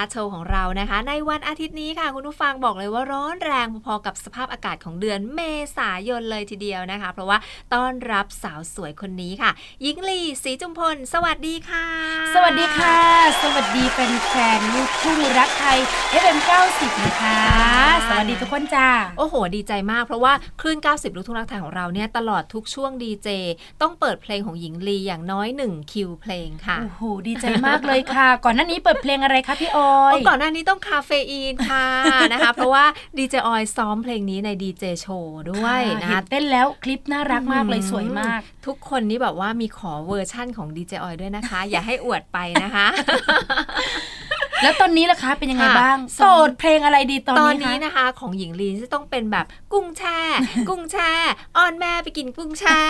แชทชาร์ตโชว์ของเรานะคะ ในวันอาทิตย์นี้ค่ะ คุณผู้ฟังบอกเลยว่าร้อนแรงพอๆกับสภาพอากาศของเดือนเมษายนเลยทีเดียวนะคะ เพราะว่าต้อนรับสาวสวยคนนี้ค่ะหญิงลีศรีจุมพล สวัสดีค่ะ สวัสดีค่ะ สวัสดีแฟนๆลูกทุ่งรักไทย FM 90 นะคะ สวัสดีทุกคนจ้าโอ้โห ดีใจมากเพราะว่าคลื่น 90 ลูกทุ่งรักไทยของเราเนี่ยตลอดทุกช่วงดีเจต้องเปิดเพลงของหญิงลีอย่างน้อย1คิวเพลงค่ะโอ้โหดีใจมากเลยค่ะ ก่อนหน้านี้เปิดเพลงอะไรคะพี่ออยโอ้ก่อนหน้านี้ต้องคาเฟอีนค่ะนะคะ เพราะว่าดีเจออยซ้อมเพลงนี้ในดีเจโชว์ด้วยนะเห็คะนเต้นแล้วคลิปน่ารักมากเลยสวยมาก ทุกคนนี่แบบว่ามีขอเวอร์ชั่นของดีเจออยด้วยนะคะ อย่าให้อวดไปนะคะ แล้วตอนนี้ล่ะคะเป็นยังไงค่ะบ้างตโสอนดเพลงอะไรดีตอนตอนนี้นี้คะนะคะ ของหญิงลีจะต้องเป็นแบบกุ้งแช่ กุ้งแช่อ้อนแม่ไปกินกุ้งแช่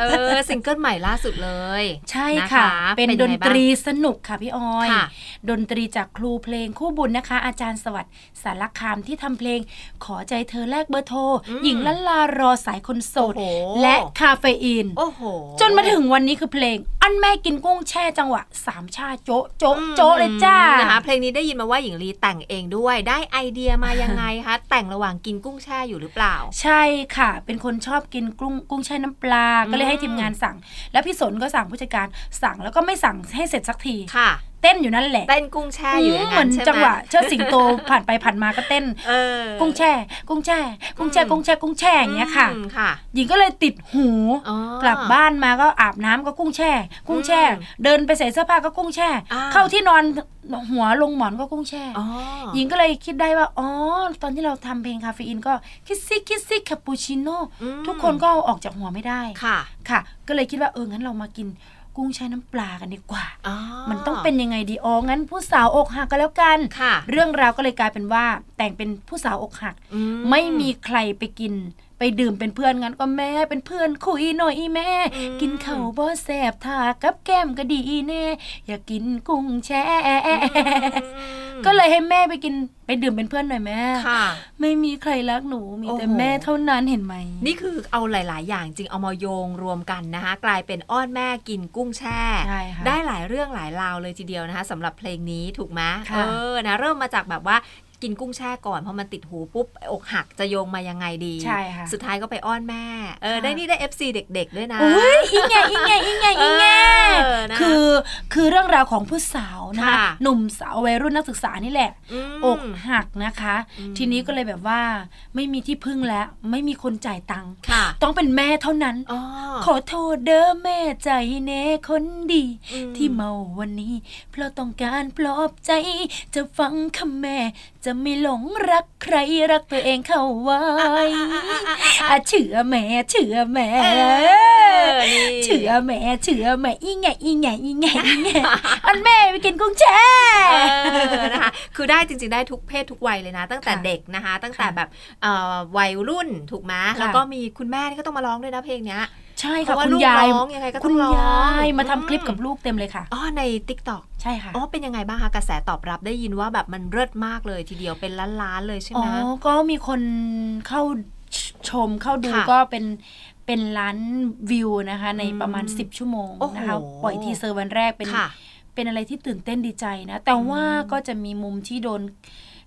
เออซิงเกิลใหม่ล่าสุดเลย ใช่นค่ะ เป็นยังดไงนบ้างตรีสนุกค่ะพี่ออยค่ะดนตรีจากครูเพลงคู่บุญนะคะ อาจารย์สวัสดิ์สารคามที่ทำเพลง ขอใจเธอแลกเบอร์โทรอืมหญิงละลารอสายคนโสดโอ้โหและคาเฟอีนโอ้โหจนมาถึงวันนี้คือเพลง อันแม่กินกุ้งแช่จังหวะสามชาโจ๊ะโจ๊ะโจ๊ะเลยจ้านะคะเพลงนี้ได้ยินมาว่าหญิงลีแต่งเองด้วยได้ไอเดียมายังไงคะแต่งระหว่างกินกุ้งแช่อยู่หรือเปล่า ใช่ค่ะ เป็นคนชอบกินกุ้งกุ้งแช่น้ำปลาก็เลยให้ทีมงานสั่ง แล้วพี่สนก็สั่งผู้จัดการสั่งแล้วก็ไม่สั่งให้เสร็จสักทีค่ะเต้นอยู่นั่นแหละเต้นกุ้งแช่อยู่อย่างเหมืนั้อนนใช่ไหมจังหวะเชิดสิงโตผ่านไปผ่านมาก็เต้นเออกุ้งแช่ กุ้งแช่ กุ้งแช่อืมกุ้งแช่กุ้งแช่อย่างเงี้ยค่ะอืมค่ะหญิงก็เลยติดหูอ๋อกลับบ้านมาก็อาบน้ำก็กุ้งแช่ กุ้งแช่อืมเดินไปใส่เสื้อผ้าก็กุ้งแช่อ่าเข้าที่นอนหัวลงหมอนก็กุ้งแช่อ๋อหญิงก็เลยคิดได้ว่าอ๋อตอนที่เราทำเพลงคาเฟอีนก็คิดซิคิดซิคาปูชิโน่อืมทุกคนก็เอาออกจากหัวไม่ได้ค่ะ ค่ะ ก็เลยคิดว่าเอองั้นเรามากิน กุ้งแช่น้ำปลากันดีกว่าอ๋อมันต้องเป็นยังไงดีอ๋องั้นผู้สาวอกหักก็แล้วกันค่ะเรื่องราวก็เลยกลายเป็นว่าแต่งเป็นผู้สาวอกหักอืไม่มีใครไปกิน ไปดื่มเป็นเพื่อนงั้นก็แม่เป็นเพื่อนคุยหน่อยอีแม่อืมกินข้าวบ่แสบทากับแก้มก็ดีแน่อยากกินกุ้งแช่ก็เลยให้แม่ไปกินไปดื่มเป็นเพื่อนหน่อยแม่ค่ะ ไม่มีใครรักหนูมีแต่โอ้โหแม่เท่านั้นเห็นไหม นี่คือเอาหลาย ๆ อย่างจริงเอามาโยงรวมกันนะคะ กลายเป็นอ้อนแม่กินกุ้งแช่ใช่ค่ะได้หลายเรื่องหลายราวเลยทีเดียวนะคะสำหรับเพลงนี้ถูกไหมค่ะเออนะเริ่มมาจากแบบว่า กินกุ้งแช่ก่อนพอมันติดหูปุ๊บอกหักจะโยงมายังไงดี ใช่ค่ะ สุดท้ายก็ไปอ้อนแม่ เออค่ะได้นี่ได้ FC เด็กๆด้วยนะอุ้ยอีแงอีแงอีแงอีแงเออนะ คือคือเรื่องราวของผู้สาวนะคะค่ะหนุ่มสาววัยรุ่นนักศึกษานี่แหละมอกหักนะคะอืมทีนี้ก็เลยแบบว่าไม่มีที่พึ่งแล้ว ไม่มีคนจ่ายตังค์ค่ะต้องเป็นแม่เท่านั้นอ๋อขอโทษเด้อแม่ใจเน่คนดีอืมที่เมาวันนี้ เพราะต้องการปลอบใจ จะฟังคำแม่ จะไม่หลงรักใครรักตัวเองเข้าไว้อะเชื่อแม่เชื่อแม่เออนี่เชื่อแม่เชื่อแม่อีไงอีไงอีไงอีไงอันแม่ไปกินกุ้งแช่เออนะคะคือได้จริงๆได้ทุกเพศทุกวัยเลยนะ ตั้งแต่ค่ะเด็กนะคะ ตั้งแต่ค่ะแบบเอ่อวัยรุ่นถูกไหมค่ะแล้วก็มีคุณแม่นี่ก็ต้องมาร้องด้วยนะเพลงเนี้ยใช่ค่ะราะว่าคุณลูกยายร้องยังไงก็ต้องร้องคุณยายมาทำอืมคลิปกับลูกเต็มเลยค่ะอ๋อใน TikTok ใช่ค่ะอ๋อเป็นยังไงบ้างคะกระแสตอบรับได้ยินว่าแบบมันเลิศมากเลยทีเดียวเป็นล้านๆเลยใช่ไหอ๋อก็มีคนเข้าชมเข้าดูค่ะก็เป็น เป็นล้านวิวนะคะ ในอืมประมาณ 10 ชั่วโมงโอ้โหนะคะ ปล่อย teaser วันแรกเป็นค่ะเป็นอะไรที่ตื่นเต้นดีใจนะ แต่ว่าอืมก็จะมีมุมที่โดน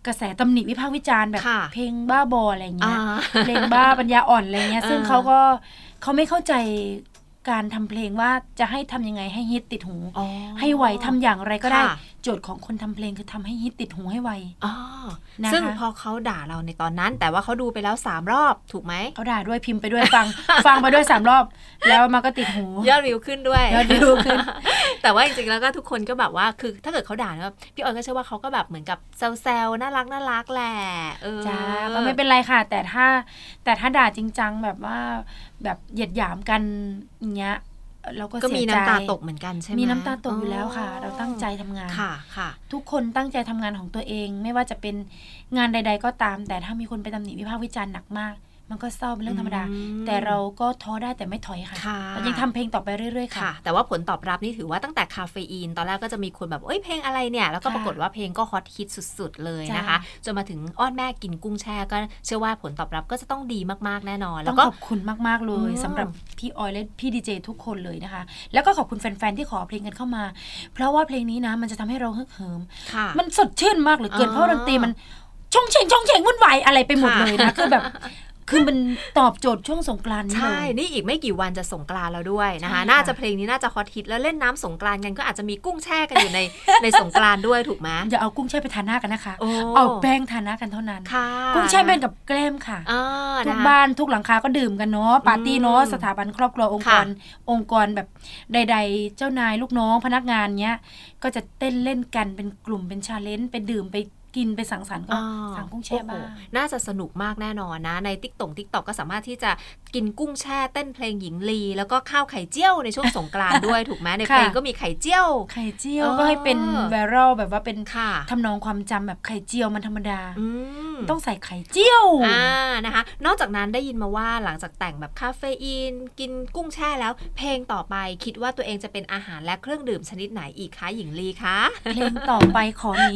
กระแสตำหนิวิพากษ์วิจารณ์แบบค่ะเพลงบ้าบออะไรอย่างเงี้อ่ายเพลงบ้าปัญญาอ่อนอะไรเงี้ยเออซึ่งเขาก็เขาไม่เข้าใจการทำเพลงว่าจะให้ทำยังไงให้ฮิตติดหูอ๋อให้ไวทำอย่างไรก็ได้ค่ะ โจทย์ของคนทำเพลงคือทำให้ฮิตติดหูให้ไวอ๋อนะคะซึ่งพอเขาด่าเราในตอนนั้น แต่ว่าเขาดูไปแล้วสามรอบถูกไหมเขาด่าด้วยพิมพ์ไปด้วยฟัง ฟังไปด้วยสามรอบ แล้วมันก็ติดหูยอดวิวขึ้นด้วยยอดวิวขึ้น แต่ว่าจริงๆแล้วก็ทุกคนก็แบบว่าคือถ้าเกิดเขาด่าเนี่ยพี่ออยก็เชื่อว่าเขาก็แบบเหมือนกับแซวๆน่ารักน่ารักแหละเออจ้าก็ไม่เป็นไรค่ะ แต่ถ้าแต่ถ้าด่าจริงจังแบบว่าแบบเหยียดหยามกันอย่างเงี้ย เราก็ก็เสีมียใจน้ำตาตกเหมือนกันใช่ไหมมีน้ำตาตกอยู่แล้วค่ะ เราตั้งใจทำงานค่ะค่ะ ทุกคนตั้งใจทำงานของตัวเอง ไม่ว่าจะเป็นงานใด ๆ ก็ตาม แต่ถ้ามีคนไปตำหนิวิพากษ์วิจารณ์หนักมาก มันก็เศร้าเป็นเรื่องธรรมดาอืมแต่เราก็ท้อได้แต่ไม่ถอยค่ะค่ะเรายังทำเพลงต่อไปเรื่อยๆค่ะค่ะ แต่ว่าผลตอบรับนี่ถือว่าตั้งแต่คาเฟอีน ตอนแรกก็จะมีคนแบบเอ้ยเพลงอะไรเนี่ย แล้วก็ค่ะปรากฏว่าเพลงก็ฮอตฮิตสุด ๆ เลยจ้ะนะคะ จนมาถึงอ้อนแม่กินกุ้งแช่ก็เชื่อว่าผลตอบรับก็จะต้องดีมากๆแน่นอนต้แล้องวก็ขอบคุณมากๆเลยอืมสำหรับพี่ออยและพี่ดีเจทุกคนเลยนะคะ แล้วก็ขอบคุณแฟนๆที่ขอเพลงกันเข้ามา เพราะว่าเพลงนี้นะมันจะทำให้เราฮึกเหิมค่ะมันสดชื่นมากเหลือเกินอ๋อเพราะดนตรีมันชงเชงชงเชงวุ่นวายอะไรไปหมดค่ะเลยนะคือแบบ คือมันตอบโจทย์ช่วงสงกรานต์นี่เลใช่ยนี่อีกไม่กี่วันจะสงกรานต์แล้วด้วยนะคะใช่ค่ะน่าจะเพลงนี้น่าจะฮอตฮิตแล้วเล่นน้ำสงกรานต์กันก็อาจจะมีกุ้งแช่กันอยู่ในในสงกรานต์ด้วยถูกไหมอย่าเอากุ้งแช่ไปทาหน้ากันนะคะโอ้เอาแป้งทาหน้ากันเท่านั้นค่ะกุ้งแช่เป็นกับแกล้มค่ะอ่าทุกนะคะบ้านทุกหลังคาก็ดื่มกันเนาะปาร์ตี้เนาะอืมสถาบันครอบครัวองค์กรค่ะองค์กรแบบใด ๆ เจ้านายลูกน้องพนักงานเนี้ยก็จะเต้นเล่นกันเป็นกลุ่มเป็น challenge ไปดื่มไป กินไปสังสรรค์ก็อ่าสั่งกุ้งแช่บ้างโอ้โหน่าจะสนุกมากแน่นอนนะ ในติ๊กตง TikTok ก็สามารถที่จะกินกุ้งแช่เต้นเพลงหญิงลี แล้วก็ข้าวไข่เจียวในช่วงสงกรานต์ด้วยถูกไหมในเพลงค่ะก็มีไข่เจียว ไข่เจียวเออก็ให้เป็นไวรัลแบบว่าเป็นค่ะทำนองความจำแบบไข่เจียวมันธรรมดาอืมต้องใส่ไข่เจียวอ่านะคะ นอกจากนั้นได้ยินมาว่าหลังจากแต่งแบบคาเฟอีน กินกุ้งแช่แล้ว เพลงต่อไปคิดว่าตัวเองจะเป็นอาหารและเครื่องดื่มชนิดไหนอีกคะหญิงลีคะเพลงต่อไปขอหนี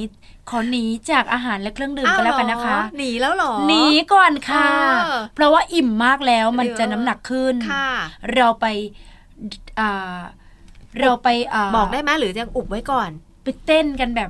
ขอหนีจากอาหารและเครื่องดื่มกันแล้วกันนะคะอ้าวเหรอหนีแล้วเหรอ หนีก่อนค่ะเออเพราะว่าอิ่มมากแล้วมันจะเออน้ำหนักขึ้นค่ะเราไปอ่าเราไปาบอกได้ไหมหรือยังอุบไว้ก่อน ไปเต้นกันแบบ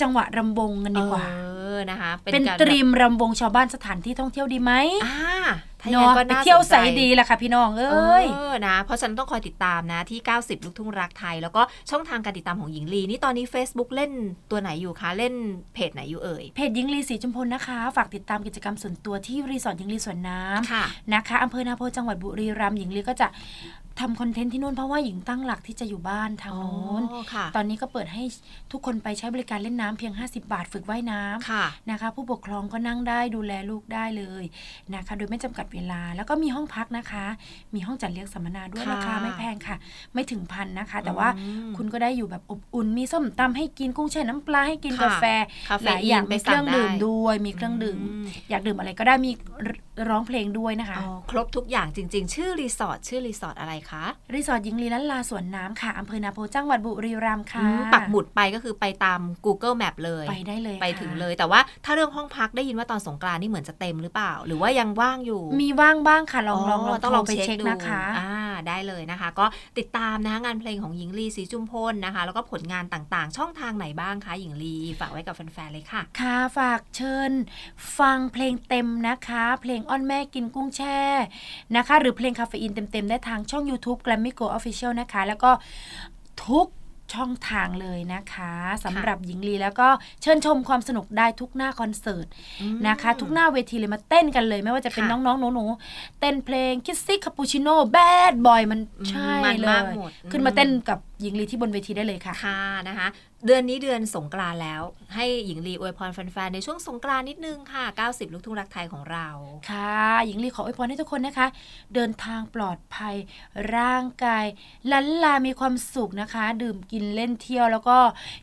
จังหวะรำวงกันดีกว่า เออนะคะ เป็นการตรีมรำวงชาวบ้านสถานที่ท่องเที่ยวดีไหมอ่า ถ้าอย่างเนาะนั้นก็ไปน่าเที่ยวสนใจใสดีแหละค่ะพี่น้องเอ้ยเออนะ เพราะฉะนันต้องคอยติดตามนะที่ 90 ลูกทุ่งรักไทย แล้วก็ช่องทางการติดตามของหญิงลีนี่ตอนนี้ Facebook เล่นตัวไหนอยู่คะเล่นเพจไหนอยู่เอ่ยเพจยิงลีสีจุมพลนะคะ ฝากติดตามกิจกรรมส่วนตัวที่รีสอร์ทยิงลีสวนน้ำค่ะนะคะอำเภอนาโพจังหวัดบุรีรัมย์หญิงลีก็จะ ทำคอนเทนต์ที่นู่นเพราะว่าหญิงตั้งหลักที่จะอยู่บ้านทางโน้นอ๋อค่ะตอนนี้ก็เปิดให้ทุกคนไปใช้บริการเล่นน้ำเพียง 50 บาทฝึกว่ายน้ำค่ะนะคะ ผู้ปกครองก็นั่งได้ดูแลลูกได้เลยนะคะ โดยไม่จำกัดเวลา แล้วก็มีห้องพักนะคะ มีห้องจัดเลี้ยงสัมมนาด้วยค่ะราคาไม่แพงค่ะ ไม่ถึงพันนะคะ แต่ว่าอืมคุณก็ได้อยู่แบบอบอุ่น มีส้มตำให้กินกุ้งแช่น้ำปลาให้กินค่ะกาแฟคาเฟหลายอีนอย่างไปมีสั่เครื่องได้ดื่มด้วยมีเครื่องดื่มอืมอยากดื่มอะไรก็ได้มีร้องเพลงด้วยนะคะอ๋อครบทุกอย่างจริง ๆ ชื่อรีสอร์ทชื่อรีสอร์ทอะไรคะรีสอร์ทหญิงลีลันลาสวนน้ำค่ะอำเภอนาโพธิ์จังหวัดบุรีรัมย์ค่ะอืมปักหมุดไปก็คือไปตาม Google Map เลยไปได้เลยไปค่ะถึงเลยแต่ว่าถ้าเรื่องห้องพักได้ยินว่าตอนสงกรานต์นี่เหมือนจะเต็มหรือเปล่า หรือว่ายังว่างอยู่ มีว่างบ้างค่ะลองลองลองต้องลองโทรไปเช็คเช็คดูนะคะอ่า ได้เลยนะคะ ก็ติดตามนะคะงานเพลงของหญิงลีศรีจุมพลนะคะ แล้วก็ผลงานต่างๆ ช่องทางไหนบ้างคะหญิงลีฝากไว้กับแฟนๆเลยค่ะ ค่ะ ฝากเชิญ ฟังเพลงเต็มนะคะ เพลงอ้อนแม่กินกุ้งแช่นะคะ หรือเพลงคาเฟอีนเต็มๆ ได้ทางช่อง YouTube Grammy Gold Official นะคะ แล้วก็ทุก ช่องทางเลยนะคะสำหรับหญิงลีแล้วก็เชิญชมความสนุกได้ทุกหน้าคอนเสิร์ตนะคะ ทุกหน้าเวทีเลยมาเต้นกันเลย ไม่ว่าจะเป็นค่ะน้องๆหนูๆเต้นเพลง kissy cappuccino bad boy มันอืมใช่มันมากเลยหมดขึ้นมาเต้นกับ หญิงลีที่บนเวทีได้เลยค่ะ ค่ะนะคะ เดือนนี้เดือนสงกรานต์แล้ว ให้หญิงลีอวยพรแฟนๆในช่วงสงกรานต์นิดนึงค่ะ 90 ลูกทุ่งรักไทยของเรา ค่ะ หญิงลีขออวยพรให้ทุกคนนะคะ เดินทางปลอดภัย ร่างกายลันลามีความสุขนะคะ ดื่มกินเล่นเที่ยวแล้วก็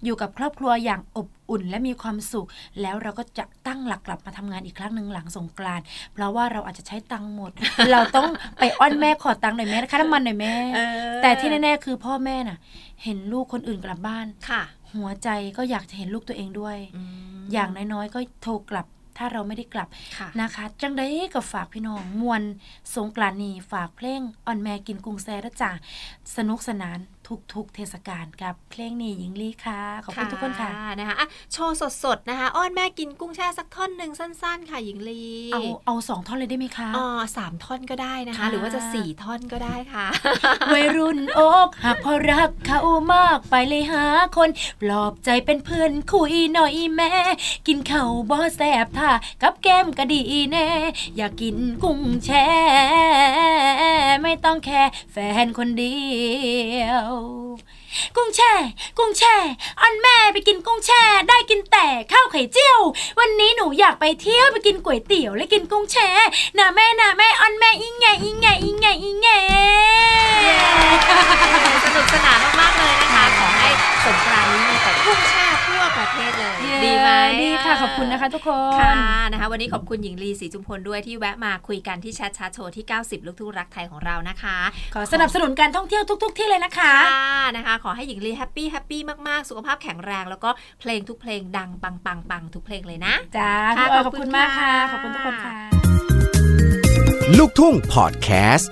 อยู่กับครอบครัวอย่างอบ อุ่นและมีความสุข แล้วเราก็จะตั้งหลักกลับมาทำงานอีกครั้งหนึ่งหลังสงกรานต์เพราะว่าเราอาจจะใช้ตังค์หมด เราต้องไปอ้อนแม่ขอตังค์หน่อยแม่นะคะน้ำมันหน่อยแม่แต่ที่แน่ๆคือพ่อแม่น่ะ เห็นลูกคนอื่นกลับบ้านค่ะ หัวใจก็อยากจะเห็นลูกตัวเองด้วยมอย่างน้อยๆก็โทรกลับถ้าเราไม่ได้กลับค่ะนะคะ จังได้กับฝากพี่น้องมวลสงกรานต์นี้ฝากเพลงอ่อนแม่กินกุ้งแซ่และจ้าสนุกสนาน ทุกๆ เทศกาลกับเพลงนี้หญิงลีค่ะขอบคุณทุกคนค่ะนะคะอะโชว์สดๆนะคะ อ้อนแม่กินกุ้งแช่สักท่อนหนึ่งสั้น ๆ ค่ะหญิงลีเอาเอาสองท่อนเลยได้ไหมคะอ๋อสามท่อนก็ได้นะคะค่ะหรือว่าจะสี่ท่อนก็ได้ค่ะวัยรุ่นอกหากพอรักเขามากไปเลยหาคนปลอบใจเป็นเพื่อนคุยหน่อยแม่ กินข้าวบ่แสบท่ากับแก้มก็ดีแน่ อยากกินกุ้งแช่ไม่ต้องแค่แฟนคนเดียวกุ้งแช่ กุ้งแช่ อันแม่ไปกินกุ้งแช่ ได้กินแต่ข้าวไข่เจียว วันนี้หนูอยากไปเที่ยวไปกินก๋วยเตี๋ยวและกินกุ้งแช่น่ะแม่น่ะแม่อันแม่อิงแงอิงแงอิงแงอิงแงสนุกสนานมากๆเลยนะคะ ขอให้สงกรานต์นี้มีแต่กุ้งแช่ ประเทศเลย ดีไหมดีค่ะ ขอบคุณนะคะทุกคนค่ะนะคะวันนี้ขอบคุณหญิงลีศรีจุมพลด้วยที่แวะมาคุยกันที่แชทชาโชว์ที่ 90 ลูกทุ่งรักไทยของเรานะคะ ขอสนับสนุนการท่องเที่ยวทุก ๆ ที่เลยนะคะค่ะนะคะ ขอให้หญิงลี happy happyมากๆ สุขภาพแข็งแรง แล้วก็เพลงทุกเพลงดังปังปังปังทุกเพลงเลยนะจ้าค่ะพี่ออยขขออบบคุคุณณมากค่ะค่ะ ขอบคุณทุกคนค่ะ ลูกทุ่งพอดแคสต์